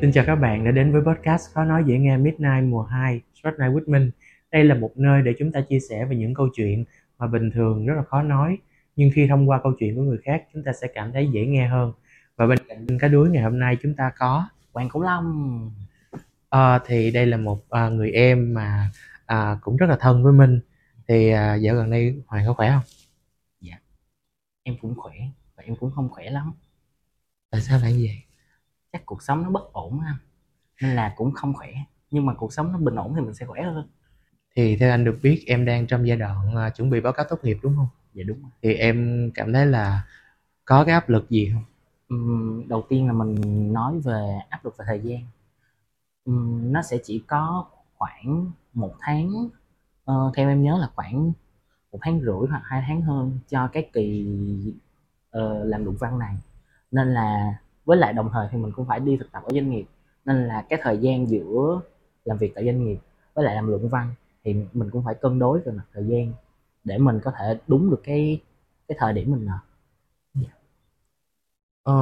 Xin chào các bạn đã đến với podcast Khó nói dễ nghe Midnight mùa 2 Short Night with Minh. Đây là một nơi để chúng ta chia sẻ về những câu chuyện mà bình thường rất là khó nói nhưng khi thông qua câu chuyện của người khác chúng ta sẽ cảm thấy dễ nghe hơn. Và bên cạnh cá đuối ngày hôm nay chúng ta có Hoàng Khủng Long Ờ, thì đây là một à, người em mà à, cũng rất là thân với Minh. Thì à, dạo gần đây Hoàng có khỏe không? em cũng khỏe và em cũng không khỏe lắm Tại sao lại như vậy? Chắc cuộc sống nó bất ổn anh nên là cũng không khỏe nhưng mà cuộc sống nó bình ổn thì mình sẽ khỏe hơn Thì theo anh được biết em đang trong giai đoạn à, chuẩn bị báo cáo tốt nghiệp đúng không? dạ đúng rồi. Thì em cảm thấy là có cái áp lực gì không? Ừm, đầu tiên là mình nói về áp lực về thời gian Ừm, nó sẽ chỉ có khoảng một tháng ờ, theo em nhớ là khoảng một tháng rưỡi hoặc hai tháng hơn cho cái kỳ ờ, làm luận văn này nên là với lại đồng thời thì mình cũng phải đi thực tập ở doanh nghiệp nên là cái thời gian giữa làm việc tại doanh nghiệp với lại làm luận văn thì mình cũng phải cân đối về mặt thời gian để mình có thể đúng được cái cái thời điểm mình nộp Ờ,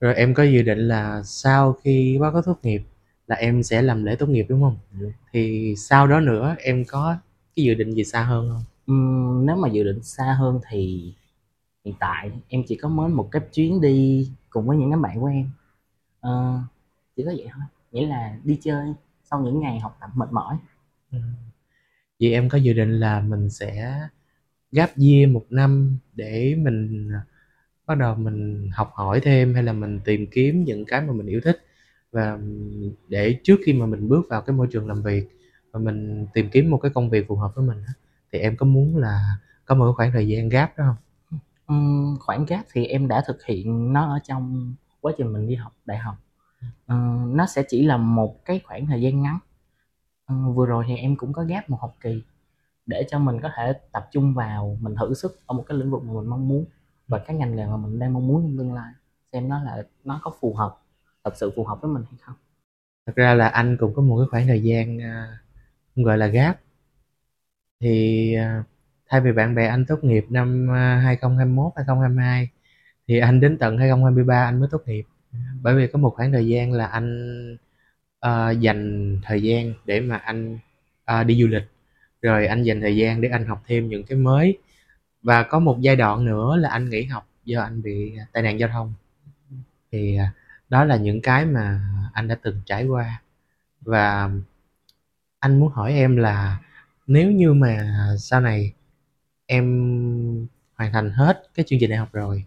rồi em có dự định là sau khi báo cáo tốt nghiệp là em sẽ làm lễ tốt nghiệp đúng không? Đúng. Thì sau đó nữa em có cái dự định gì xa hơn không? Ừm, nếu mà dự định xa hơn thì hiện tại em chỉ có mới một cái chuyến đi cùng với những đám bạn của em Ờ, chỉ có vậy thôi nghĩa là đi chơi sau những ngày học tập mệt mỏi Ừ. Vậy em có dự định là mình sẽ gap year một năm để mình à, bắt đầu mình học hỏi thêm hay là mình tìm kiếm những cái mà mình yêu thích và để trước khi mà mình bước vào cái môi trường làm việc và mình tìm kiếm một cái công việc phù hợp với mình thì em có muốn là có một khoảng thời gian gap đó không? Khoảng cách thì em đã thực hiện nó ở trong quá trình mình đi học đại học. Ờ, nó sẽ chỉ là một cái khoảng thời gian ngắn. Ờ, vừa rồi thì em cũng có gap một học kỳ để cho mình có thể tập trung vào mình thử sức ở một cái lĩnh vực mà mình mong muốn và các ngành nghề mà mình đang mong muốn trong tương lai xem nó là nó có phù hợp thật sự phù hợp với mình hay không. Thật ra là anh cũng có một cái khoảng thời gian à, gọi là gap thì uh, thay vì bạn bè anh tốt nghiệp năm à, 2021 2022 thì anh đến tận 2023 anh mới tốt nghiệp. Bởi vì có một khoảng thời gian là anh uh, dành thời gian để mà anh uh, đi du lịch. Rồi anh dành thời gian để anh học thêm những cái mới. Và có một giai đoạn nữa là anh nghỉ học do anh bị tai nạn giao thông. Thì à, đó là những cái mà anh đã từng trải qua. Và anh muốn hỏi em là nếu như mà sau này em hoàn thành hết cái chương trình đại học rồi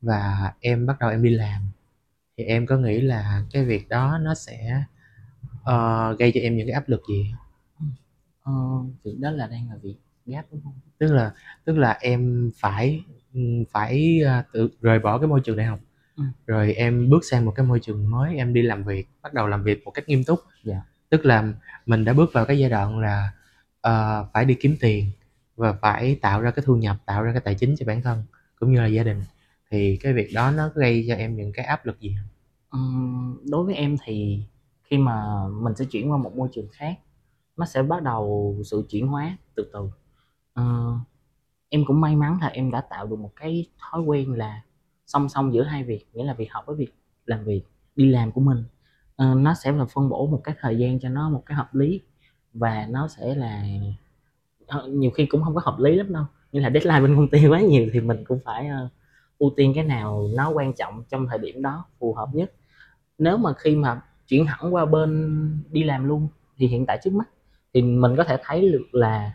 và em bắt đầu em đi làm thì em có nghĩ là cái việc đó nó sẽ ờ, gây cho em những cái áp lực gì? Ờ, việc đó là đang là việc gap đúng không? Tức là tức là em phải phải à, tự rời bỏ cái môi trường đại học. Ừ. rồi em bước sang một cái môi trường mới em đi làm việc bắt đầu làm việc một cách nghiêm túc. Dạ. tức là mình đã bước vào cái giai đoạn là ờ, phải đi kiếm tiền và phải tạo ra cái thu nhập tạo ra cái tài chính cho bản thân cũng như là gia đình thì cái việc đó nó gây cho em những cái áp lực gì không? Ừm, đối với em thì khi mà mình sẽ chuyển qua một môi trường khác nó sẽ bắt đầu sự chuyển hóa từ từ Ờ, em cũng may mắn là em đã tạo được một cái thói quen là song song giữa hai việc nghĩa là việc học với việc làm việc đi làm của mình Ờ, nó sẽ là phân bổ một cái thời gian cho nó một cái hợp lý và nó sẽ là Ờ, nhiều khi cũng không có hợp lý lắm đâu. Như là deadline bên công ty quá nhiều thì mình cũng phải uh, ưu tiên cái nào nó quan trọng trong thời điểm đó phù hợp nhất. Nếu mà khi mà chuyển hẳn qua bên đi làm luôn thì hiện tại trước mắt thì mình có thể thấy được là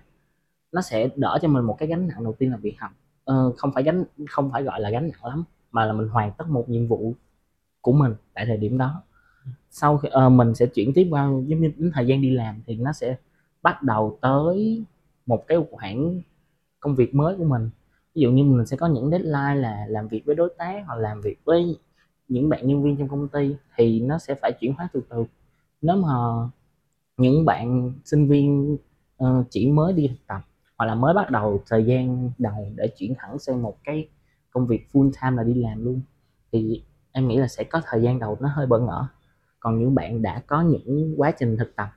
nó sẽ đỡ cho mình một cái gánh nặng đầu tiên là việc học ờ, không phải gánh không phải gọi là gánh nặng lắm mà là mình hoàn tất một nhiệm vụ của mình tại thời điểm đó. Sau khi uh, mình sẽ chuyển tiếp qua giống như đến thời gian đi làm thì nó sẽ bắt đầu tới một cái khoảng công việc mới của mình. Ví dụ như mình sẽ có những deadline là làm việc với đối tác hoặc làm việc với những bạn nhân viên trong công ty thì nó sẽ phải chuyển hóa từ từ. Nếu mà những bạn sinh viên ờ, chỉ mới đi thực tập hoặc là mới bắt đầu thời gian đầu để chuyển thẳng sang một cái công việc full time là đi làm luôn, thì em nghĩ là sẽ có thời gian đầu nó hơi bỡ ngỡ. Còn những bạn đã có những quá trình thực tập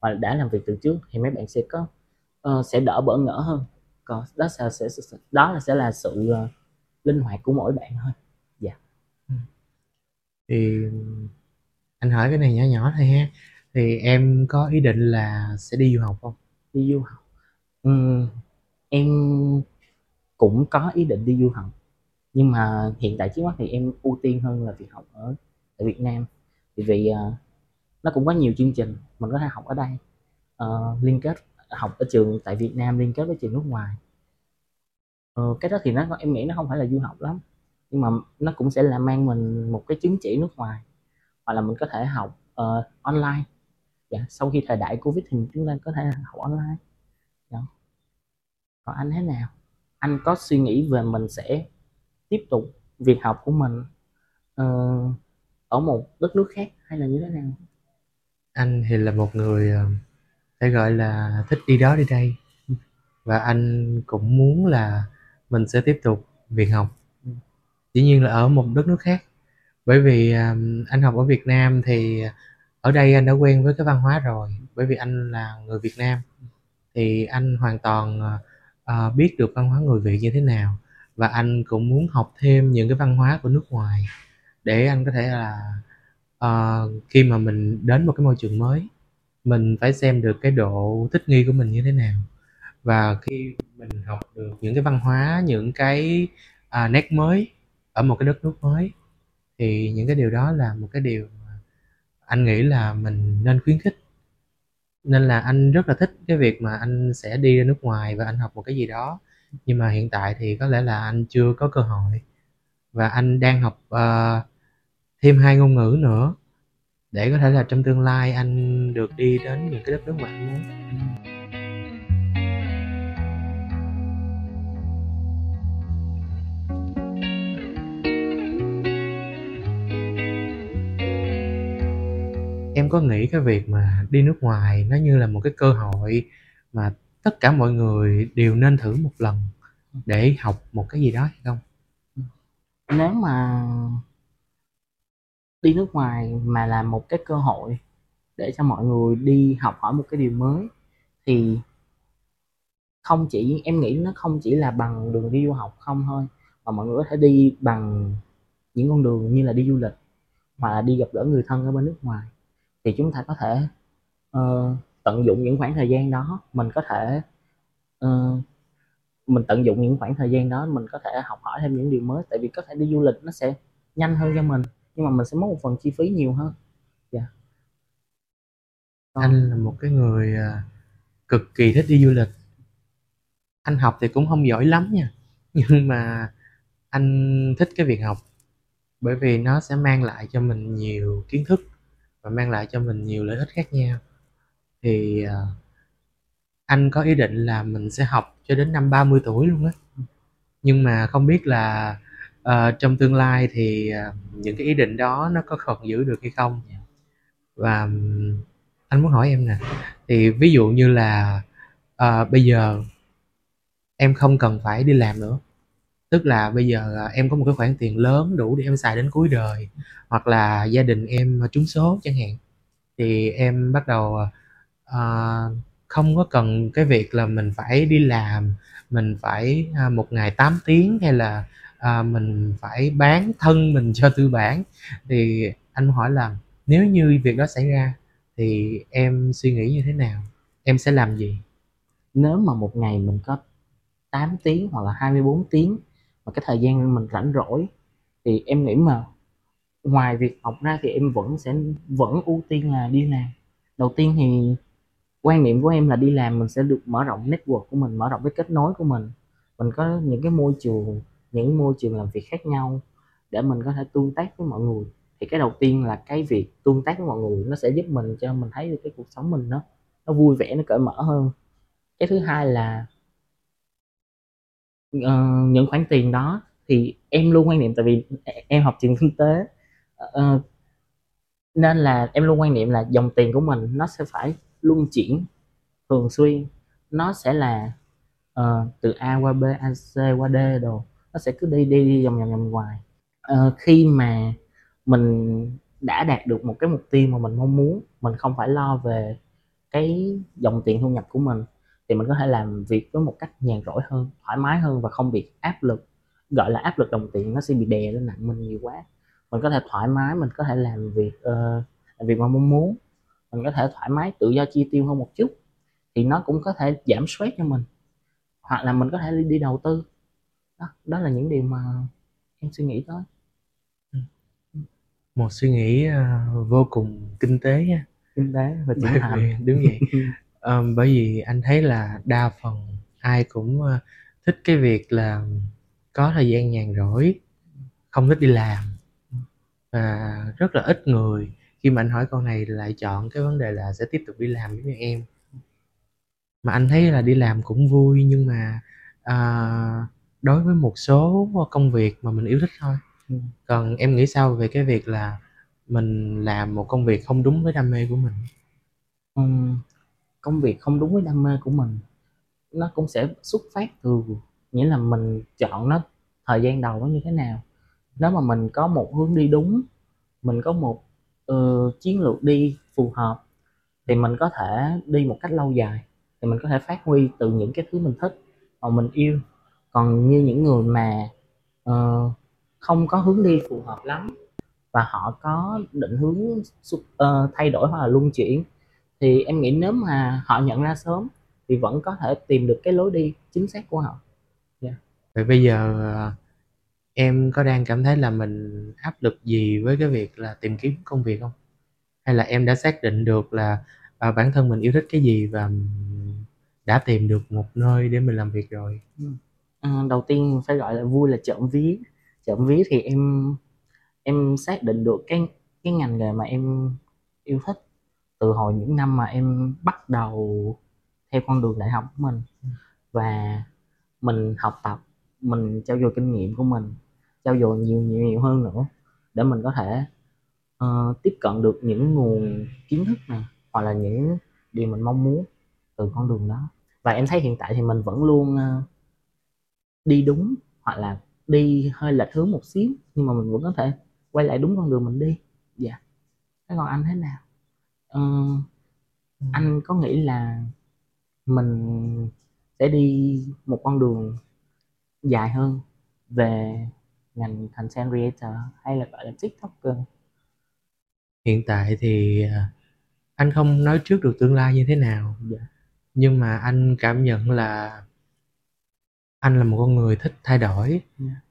hoặc là đã làm việc từ trước thì mấy bạn sẽ có ờ, sẽ đỡ bỡ ngỡ hơn. Còn đó sẽ, sẽ, đó là sẽ là sự ờ, linh hoạt của mỗi bạn thôi. Thì Anh hỏi cái này nhỏ nhỏ thôi ha, thì em có ý định là sẽ đi du học không? Đi du học, ừm, em cũng có ý định đi du học, nhưng mà hiện tại trước mắt thì em ưu tiên hơn là việc học ở tại Việt Nam. Tại vì, ờ, nó cũng có nhiều chương trình. Mình có thể học ở đây, ờ, liên kết học ở trường tại Việt Nam liên kết với trường nước ngoài. Ờ, cái đó thì nó em nghĩ nó không phải là du học lắm, nhưng mà nó cũng sẽ là mang mình một cái chứng chỉ nước ngoài, hoặc là mình có thể học, uh, online. Dạ, sau khi thời đại Covid thì chúng ta có thể học online. Dạ. Còn anh thế nào? Anh có suy nghĩ về mình sẽ tiếp tục việc học của mình, uh, ở một đất nước khác hay là như thế nào? Anh thì là một người, ờ, phải gọi là thích đi đó đi đây, và anh cũng muốn là mình sẽ tiếp tục việc học. Dĩ nhiên là ở một đất nước khác, bởi vì, anh học ở Việt Nam thì ở đây anh đã quen với cái văn hóa rồi, bởi vì anh là người Việt Nam, thì anh hoàn toàn, ờ, ờ, biết được văn hóa người Việt như thế nào. Và anh cũng muốn học thêm những cái văn hóa của nước ngoài. Để anh có thể là, ờ, khi mà mình đến một cái môi trường mới, mình phải xem được cái độ thích nghi của mình như thế nào. Và khi mình học được những cái văn hóa, những cái, à, nét mới ở một cái đất nước mới thì những cái điều đó là một cái điều mà anh nghĩ là mình nên khuyến khích. Nên là anh rất là thích cái việc mà anh sẽ đi ra nước ngoài và anh học một cái gì đó, nhưng mà hiện tại thì có lẽ là anh chưa có cơ hội. Và anh đang học, uh, thêm hai ngôn ngữ nữa để có thể là trong tương lai anh được đi đến những cái đất nước mà anh muốn. Em có nghĩ cái việc mà đi nước ngoài nó như là một cái cơ hội mà tất cả mọi người đều nên thử một lần để học một cái gì đó hay không? Nếu mà đi nước ngoài mà là một cái cơ hội để cho mọi người đi học hỏi một cái điều mới thì không chỉ em nghĩ nó không chỉ là bằng đường đi du học không thôi mà mọi người có thể đi bằng những con đường như là đi du lịch hoặc là đi gặp gỡ người thân ở bên nước ngoài. Thì chúng ta có thể uh, tận dụng những khoảng thời gian đó mình có thể uh, mình tận dụng những khoảng thời gian đó mình có thể học hỏi thêm những điều mới tại vì có thể đi du lịch nó sẽ nhanh hơn cho mình nhưng mà mình sẽ mất một phần chi phí nhiều hơn. Dạ. Yeah. anh là một cái người à, cực kỳ thích đi du lịch. Anh học thì cũng không giỏi lắm nha, nhưng mà anh thích cái việc học, bởi vì nó sẽ mang lại cho mình nhiều kiến thức và mang lại cho mình nhiều lợi ích khác nhau. Thì à, anh có ý định là mình sẽ học cho đến năm 30 tuổi luôn á. Nhưng mà không biết là uh, trong tương lai thì ờ, những cái ý định đó nó có còn giữ được hay không? Và anh muốn hỏi em nè thì ví dụ như là uh, bây giờ em không cần phải đi làm nữa tức là bây giờ em có một cái khoản tiền lớn đủ để em xài đến cuối đời hoặc là gia đình em trúng số chẳng hạn thì em bắt đầu uh, không có cần cái việc là mình phải đi làm mình phải à, một ngày 8 tiếng hay là à, mình phải bán thân mình cho tư bản. Thì anh hỏi là nếu như việc đó xảy ra thì em suy nghĩ như thế nào? Em sẽ làm gì? Nếu mà một ngày mình có 8 tiếng hoặc là 24 tiếng mà cái thời gian mình rảnh rỗi thì em nghĩ mà ngoài việc học ra thì em vẫn sẽ vẫn ưu tiên là đi làm. Đầu tiên thì quan niệm của em là đi làm mình sẽ được mở rộng network của mình mở rộng cái kết nối của mình. Mình có những cái môi trường những môi trường làm việc khác nhau để mình có thể tương tác với mọi người. Thì cái đầu tiên là cái việc tương tác với mọi người nó sẽ giúp mình cho mình thấy được cái cuộc sống mình nó nó vui vẻ nó cởi mở hơn. Cái thứ hai là uh, những khoản tiền đó thì em luôn quan niệm tại vì e, em học trường kinh tế uh, nên là em luôn quan niệm là dòng tiền của mình nó sẽ phải luân chuyển thường xuyên. Nó sẽ là uh, từ A qua B A C qua D đồ nó sẽ cứ đi đi đi vòng vòng vòng ngoài uh, ờ, khi mà mình đã đạt được một cái mục tiêu mà mình mong muốn mình không phải lo về cái dòng tiền thu nhập của mình thì mình có thể làm việc với một cách nhàn rỗi hơn thoải mái hơn và không bị áp lực gọi là áp lực đồng tiền nó sẽ bị đè lên nặng mình nhiều quá. Mình có thể thoải mái mình có thể làm việc uh, làm việc mà mong muốn. Mình có thể thoải mái tự do chi tiêu hơn một chút thì nó cũng có thể giảm stress cho mình. Hoặc là mình có thể đi, đi đầu tư đó đó là những điều mà em suy nghĩ tới một suy nghĩ uh, vô cùng kinh tế nha. Kinh tế và bởi vì đúng vậy. Um, bởi vì anh thấy là đa phần ai cũng uh, thích cái việc là có thời gian nhàn rỗi không thích đi làm. Và rất là ít người khi mà anh hỏi câu này lại chọn cái vấn đề là sẽ tiếp tục đi làm giống như em. Mà anh thấy là đi làm cũng vui nhưng mà à, đối với một số công việc mà mình yêu thích thôi. Ừ. còn em nghĩ sao về cái việc là mình làm một công việc không đúng với đam mê của mình? Ừ, công việc không đúng với đam mê của mình nó cũng sẽ xuất phát từ nghĩa là mình chọn nó thời gian đầu nó như thế nào. Nếu mà mình có một hướng đi đúng mình có một uh, chiến lược đi phù hợp thì mình có thể đi một cách lâu dài thì mình có thể phát huy từ những cái thứ mình thích và mình yêu còn như những người mà uh, không có hướng đi phù hợp lắm và họ có định hướng uh, thay đổi hoặc là luân chuyển thì em nghĩ nếu mà họ nhận ra sớm thì vẫn có thể tìm được cái lối đi chính xác của họ. Yeah. vậy bây giờ em có đang cảm thấy là mình áp lực gì với cái việc là tìm kiếm công việc không? Hay là em đã xác định được là à, bản thân mình yêu thích cái gì và đã tìm được một nơi để mình làm việc rồi à, đầu tiên phải gọi là vui là trộm vía trộm vía thì em em xác định được cái cái ngành nghề mà em yêu thích từ hồi những năm mà em bắt đầu theo con đường đại học của mình. Và mình học tập mình trau dồi kinh nghiệm của mình trau dồi nhiều nhiều nhiều hơn nữa để mình có thể uh, tiếp cận được những nguồn kiến thức này hoặc là những điều mình mong muốn từ con đường đó. Và em thấy hiện tại thì mình vẫn luôn uh, đi đúng hoặc là đi hơi lệch hướng một xíu nhưng mà mình vẫn có thể quay lại đúng con đường mình đi. Dạ. Thế còn anh thế nào? Uh, anh có nghĩ là mình sẽ đi một con đường dài hơn về ngành content creator hay là gọi là tiktoker? Hiện tại thì à, anh không nói trước được tương lai như thế nào. Dạ. nhưng mà anh cảm nhận là anh là một con người thích thay đổi.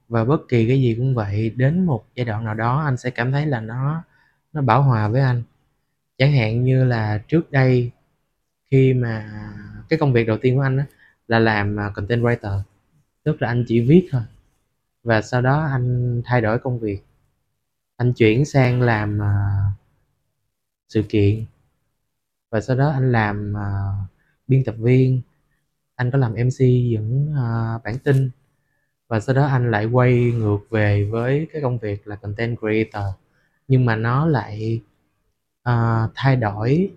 Và bất kỳ cái gì cũng vậy đến một giai đoạn nào đó anh sẽ cảm thấy là nó nó bảo hòa với anh. Chẳng hạn như là trước đây khi mà cái công việc đầu tiên của anh á là làm à, content writer. Tức là anh chỉ viết thôi. Và sau đó anh thay đổi công việc. Anh chuyển sang làm uh, sự kiện. Và sau đó anh làm uh, biên tập viên anh có làm mc dẫn uh, à, bản tin. Và sau đó anh lại quay ngược về với cái công việc là content creator. Nhưng mà nó lại uh, thay đổi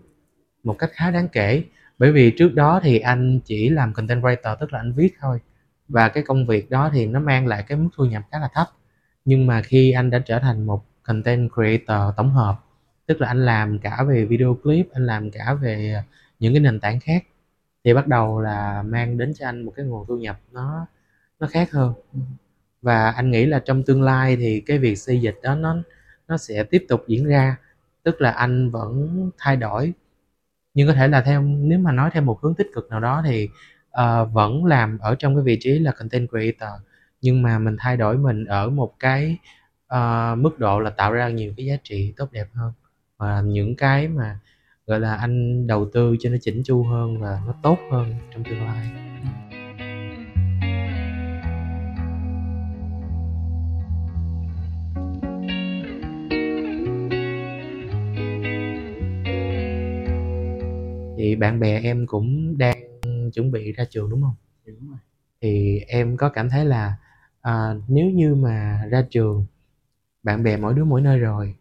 một cách khá đáng kể. Bởi vì trước đó thì anh chỉ làm content writer tức là anh viết thôi. Và cái công việc đó thì nó mang lại cái mức thu nhập khá là thấp. Nhưng mà khi anh đã trở thành một content creator tổng hợp tức là anh làm cả về video clip anh làm cả về à, những cái nền tảng khác thì bắt đầu là mang đến cho anh một cái nguồn thu nhập nó nó khác hơn. Và anh nghĩ là trong tương lai thì cái việc xây dịch đó nó nó sẽ tiếp tục diễn ra tức là anh vẫn thay đổi. Nhưng có thể là theo nếu mà nói theo một hướng tích cực nào đó thì uh, vẫn làm ở trong cái vị trí là content creator. Nhưng mà mình thay đổi mình ở một cái uh, mức độ là tạo ra nhiều cái giá trị tốt đẹp hơn. Và những cái mà gọi là anh đầu tư cho nó chỉnh chu hơn và nó tốt hơn trong tương lai. Thì bạn bè em cũng đang chuẩn bị ra trường đúng không? Đúng rồi. Thì em có cảm thấy là à, nếu như mà ra trường bạn bè mỗi đứa mỗi nơi rồi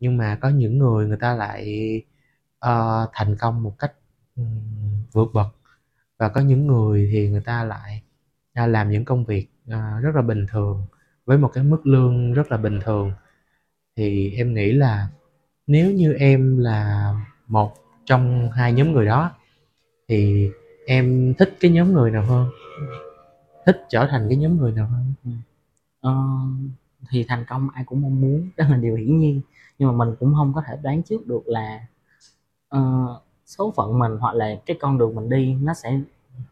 nhưng mà có những người người ta lại uh, thành công một cách um, vượt bậc. Và có những người thì người ta lại uh, làm những công việc uh, rất là bình thường với một cái mức lương rất là bình thường. Thì em nghĩ là nếu như em là một trong hai nhóm người đó thì em thích cái nhóm người nào hơn? Thích trở thành cái nhóm người nào hơn? Ừ. Ờ, thì thành công ai cũng mong muốn đó là điều hiển nhiên. Nhưng mà mình cũng không có thể đoán trước được là ờ, số phận mình hoặc là cái con đường mình đi nó sẽ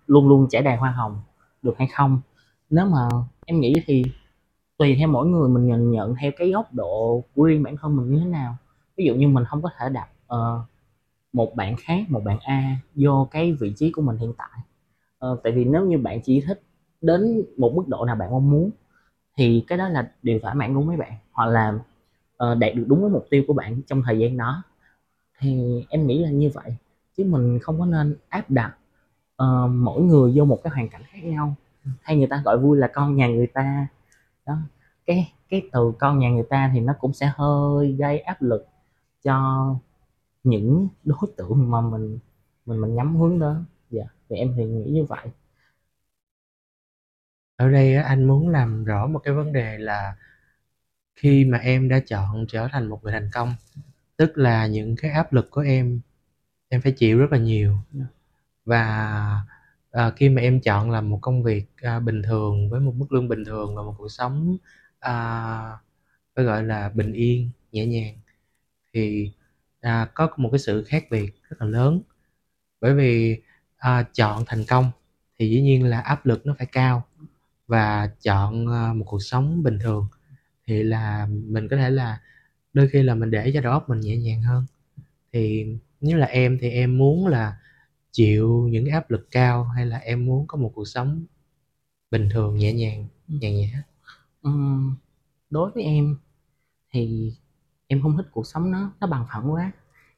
luôn luôn trải đầy hoa hồng được hay không? Nếu mà em nghĩ thì tùy theo mỗi người mình nhìn nhận theo cái góc độ của riêng bản thân mình như thế nào. Ví dụ như mình không có thể đặt ờ, một bạn khác một bạn A vô cái vị trí của mình hiện tại. Ờ, tại vì nếu như bạn chỉ thích đến một mức độ nào bạn mong muốn thì cái đó là điều thỏa mãn đúng với bạn hoặc là ờ, đạt được đúng với mục tiêu của bạn trong thời gian đó thì em nghĩ là như vậy chứ mình không có nên áp đặt uh, mỗi người vô một cái hoàn cảnh khác nhau. Hay người ta gọi vui là con nhà người ta. Đó cái cái từ con nhà người ta thì nó cũng sẽ hơi gây áp lực cho những đối tượng mà mình mình mình nhắm hướng đó. Dạ thì em thì nghĩ như vậy. Ở đây anh muốn làm rõ một cái vấn đề là khi mà em đã chọn trở thành một người thành công, tức là những cái áp lực của em em phải chịu rất là nhiều. Và, ờ, khi mà em chọn làm một công việc, a, bình thường với một mức lương bình thường và một cuộc sống, à, phải gọi là bình yên, nhẹ nhàng thì, à, có một cái sự khác biệt rất là lớn. Bởi vì, à, chọn thành công thì dĩ nhiên là áp lực nó phải cao và chọn, ơ, một cuộc sống bình thường thì là mình có thể là đôi khi là mình để cho đầu óc mình nhẹ nhàng hơn. Thì nếu là em thì em muốn là chịu những áp lực cao hay là em muốn có một cuộc sống bình thường, nhẹ nhàng, nhàn nhã? Ừm, đối với em thì em không thích cuộc sống nó nó bằng phẳng quá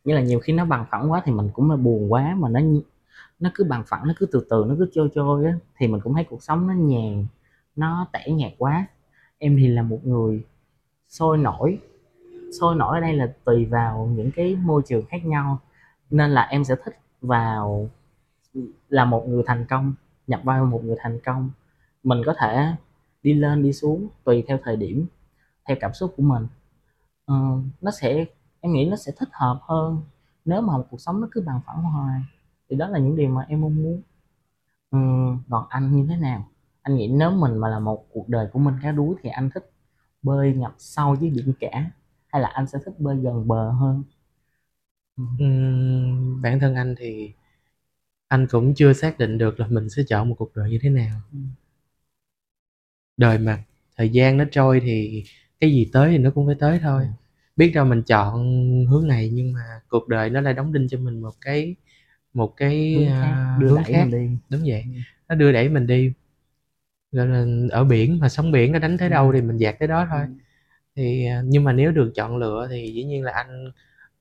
nghĩa là nhiều khi nó bằng phẳng quá thì mình cũng buồn quá mà nó nó cứ bằng phẳng nó cứ từ từ nó cứ trôi trôi á thì mình cũng thấy cuộc sống nó nhàn nó tẻ nhạt quá em thì là một người sôi nổi sôi nổi ở đây là tùy vào những cái môi trường khác nhau. Nên là em sẽ thích vào là một người thành công nhập vai một người thành công. Mình có thể đi lên đi xuống tùy theo thời điểm theo cảm xúc của mình. Ừ, nó sẽ em nghĩ nó sẽ thích hợp hơn nếu mà một cuộc sống nó cứ bằng phẳng hoài. Thì đó là những điều mà em mong muốn. Ừ, còn anh như thế nào? Anh nghĩ nếu mình mà là một cuộc đời của mình cá đuối thì anh thích bơi ngập sâu dưới biển cả hay là anh sẽ thích bơi gần bờ hơn Ừm, bản thân anh thì anh cũng chưa xác định được là mình sẽ chọn một cuộc đời như thế nào. Đời mà, thời gian nó trôi thì cái gì tới thì nó cũng phải tới thôi. Ừm. Biết đâu mình chọn hướng này nhưng mà cuộc đời nó lại đóng đinh cho mình một cái một cái, hướng khác đưa hướng đẩy khác. mình đi Đúng vậy, nó đưa đẩy mình đi. Gọi là ở biển mà sóng biển nó đánh tới đâu thì mình dạt tới đó thôi. Ừm. Thì, à, nhưng mà nếu được chọn lựa thì dĩ nhiên là anh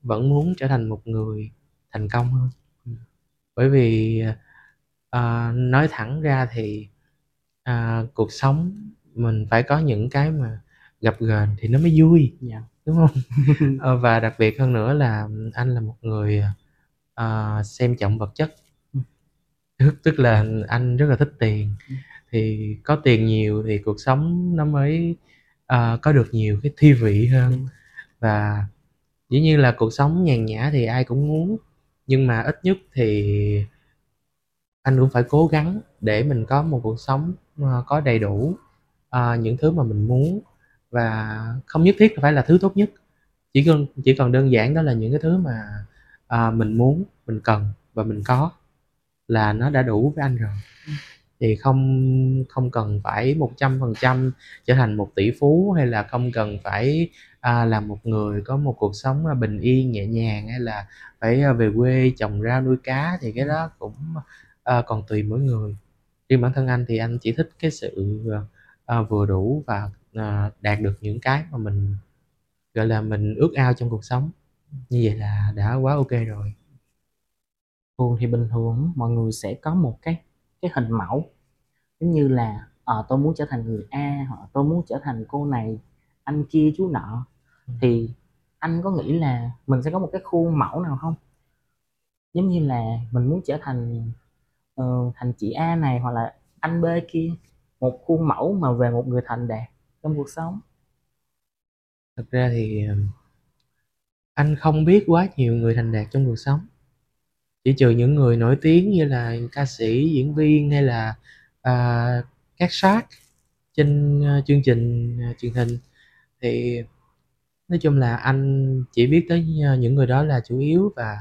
vẫn muốn trở thành một người thành công hơn. Ừm. Bởi vì, ờ, nói thẳng ra thì, à, cuộc sống mình phải có những cái mà gập ghềnh thì nó mới vui, Dạ. đúng hông? Ờ, và đặc biệt hơn nữa là anh là một người, ờ, xem trọng vật chất. Ừm. Tức tức là anh rất là thích tiền, Ừm. thì có tiền nhiều thì cuộc sống nó mới, ờ, có được nhiều cái thi vị hơn. Và dĩ nhiên là cuộc sống nhàn nhã thì ai cũng muốn, nhưng mà ít nhất thì anh cũng phải cố gắng để mình có một cuộc sống, ơ, có đầy đủ, ờ, những thứ mà mình muốn và không nhất thiết phải là thứ tốt nhất, chỉ cần chỉ cần đơn giản đó là những cái thứ mà, à, mình muốn, mình cần và mình có là nó đã đủ với anh rồi. Thì không không cần phải 100% trở thành một tỷ phú hay là không cần phải, à, là một người có một cuộc sống, bình yên, nhẹ nhàng hay là phải, à, về quê trồng rau nuôi cá thì cái đó cũng, à, còn tùy mỗi người. Riêng bản thân anh thì anh chỉ thích cái sự, à, vừa đủ và, à, đạt được những cái mà mình, gọi là, mình ước ao trong cuộc sống, như vậy là đã quá ok rồi. Thường thì bình thường mọi người sẽ có một cái cái hình mẫu, giống như là, ờ, tôi muốn trở thành người A hoặc tôi muốn trở thành cô này, anh kia, chú nọ. Thì anh có nghĩ là mình sẽ có một cái khuôn mẫu nào không? Giống như là mình muốn trở thành, uh, thành chị A này hoặc là anh B kia, một khuôn mẫu mà về một người thành đạt trong cuộc sống. Thực ra thì, ờ, anh không biết quá nhiều người thành đạt trong cuộc sống. Chỉ trừ những người nổi tiếng như là ca sĩ, diễn viên hay là, à, các sát trên, ờ, chương trình, ờ, truyền hình thì Nói chung là anh chỉ biết tới ờ, những người đó là chủ yếu và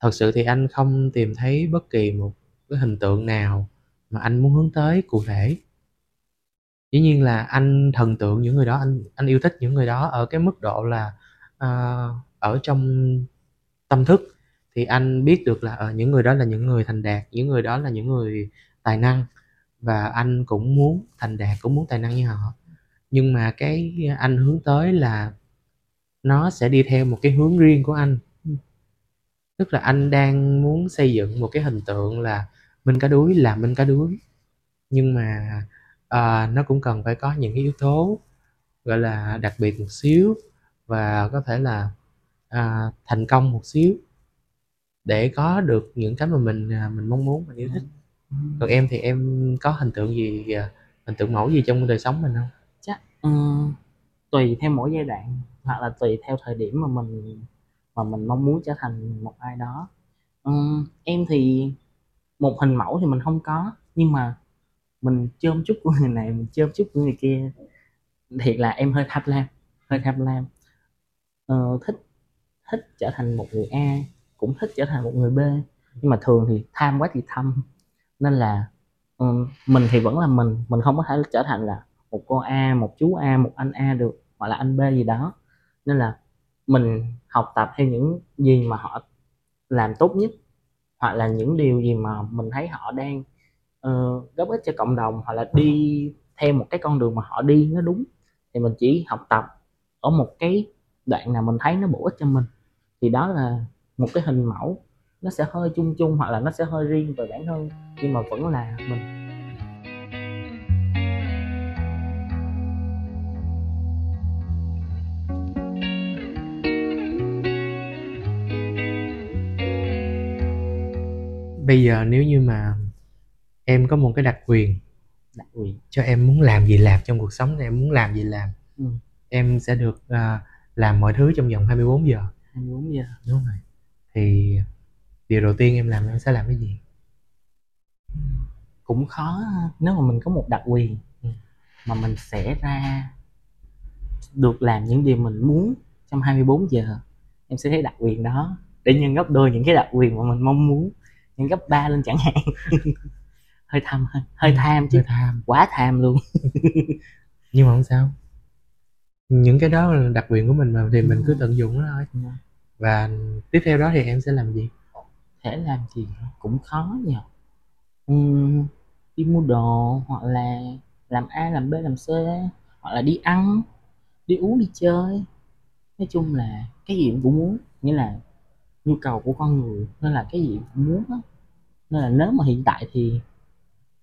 thật sự thì anh không tìm thấy bất kỳ một cái hình tượng nào mà anh muốn hướng tới cụ thể. Dĩ nhiên là anh thần tượng những người đó, anh anh yêu thích những người đó ở cái mức độ là, uh, ở trong tâm thức thì anh biết được là, ở những người đó là những người thành đạt, những người đó là những người tài năng và anh cũng muốn thành đạt, cũng muốn tài năng như họ. Nhưng mà cái anh hướng tới là nó sẽ đi theo một cái hướng riêng của anh. Tức là anh đang muốn xây dựng một cái hình tượng là Minh Cá Đuối là Minh Cá Đuối, nhưng mà, uh, nó cũng cần phải có những cái yếu tố, gọi là, đặc biệt một xíu và có thể là, uh, thành công một xíu để có được những cái mà mình, à, mình mong muốn, mình yêu thích. Còn em thì em có hình tượng gì, à, hình tượng mẫu gì trong đời sống mình hông? Chắc, ừm, tùy theo mỗi giai đoạn hoặc là tùy theo thời điểm mà mình mà mình mong muốn trở thành một ai đó. Ừm, em thì một hình mẫu thì mình hông có, nhưng mà mình chôm chút của người này, mình chôm chút của người kia. Thiệt là em hơi tham lam, hơi tham lam. Ờ, thích thích trở thành một người A, cũng thích trở thành một người B, nhưng mà thường thì tham quá thì thâm, nên là, um, mình thì vẫn là mình, mình không có thể trở thành là một cô A, một chú A, một anh A được, hoặc là anh B gì đó. Nên là mình học tập theo những gì mà họ làm tốt nhất, hoặc là những điều gì mà mình thấy họ đang, uh, góp ích cho cộng đồng, hoặc là đi theo một cái con đường mà họ đi nó đúng, thì mình chỉ học tập ở một cái đoạn nào mình thấy nó bổ ích cho mình. Thì đó là một cái hình mẫu, nó sẽ hơi chung chung hoặc là nó sẽ hơi riêng về bản thân, nhưng mà vẫn là mình. Bây giờ nếu như mà em có một cái đặc quyền Đặc quyền. cho em muốn làm gì làm trong cuộc sống này, em muốn làm gì làm, Ừm. em sẽ được, à, làm mọi thứ trong vòng 24 giờ. 24 giờ. Đúng rồi. Thì điều đầu tiên em làm em sẽ làm cái gì? Cũng khó nếu mà mình có một đặc quyền, Ừm. mà mình sẽ ra được làm những điều mình muốn trong 24 giờ, em sẽ thấy đặc quyền đó để nhân gấp đôi những cái đặc quyền mà mình mong muốn, nhân gấp 3 lên chẳng hạn. Hơi tham hơi hơi tham chứ, Hơi tham. quá tham luôn. Nhưng mà hông sao. Những cái đó là đặc quyền của mình mà, thì mình cứ tận dụng nó thôi. Và tiếp theo đó thì em sẽ làm gì? Thể làm gì? Cũng khó nhỉ? Ừm, đi mua đồ hoặc là làm A, làm B, làm C, hoặc là đi ăn, đi uống, đi chơi. Nói chung là cái gì cũng muốn, nghĩa là nhu cầu của con người nên là cái gì cũng muốn á. Nên là nếu mà hiện tại thì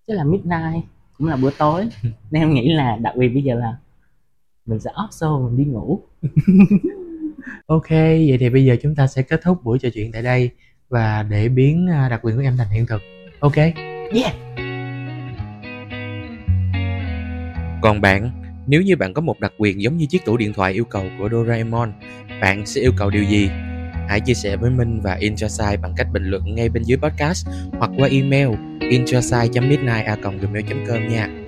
chắc là midnight, cũng là bữa tối, nên em nghĩ là đặc biệt bây giờ là mình sẽ off show mình đi ngủ. OK, vậy thì bây giờ chúng ta sẽ kết thúc buổi trò chuyện tại đây và để biến, a, đặc quyền của em thành hiện thực. OK? Yeah! Còn bạn, nếu như bạn có một đặc quyền giống như chiếc tủ điện thoại yêu cầu của Doraemon, bạn sẽ yêu cầu điều gì? Hãy chia sẻ với Minh và Introsite bằng cách bình luận ngay bên dưới podcast hoặc qua email introsite.midnight@gmail.com nha.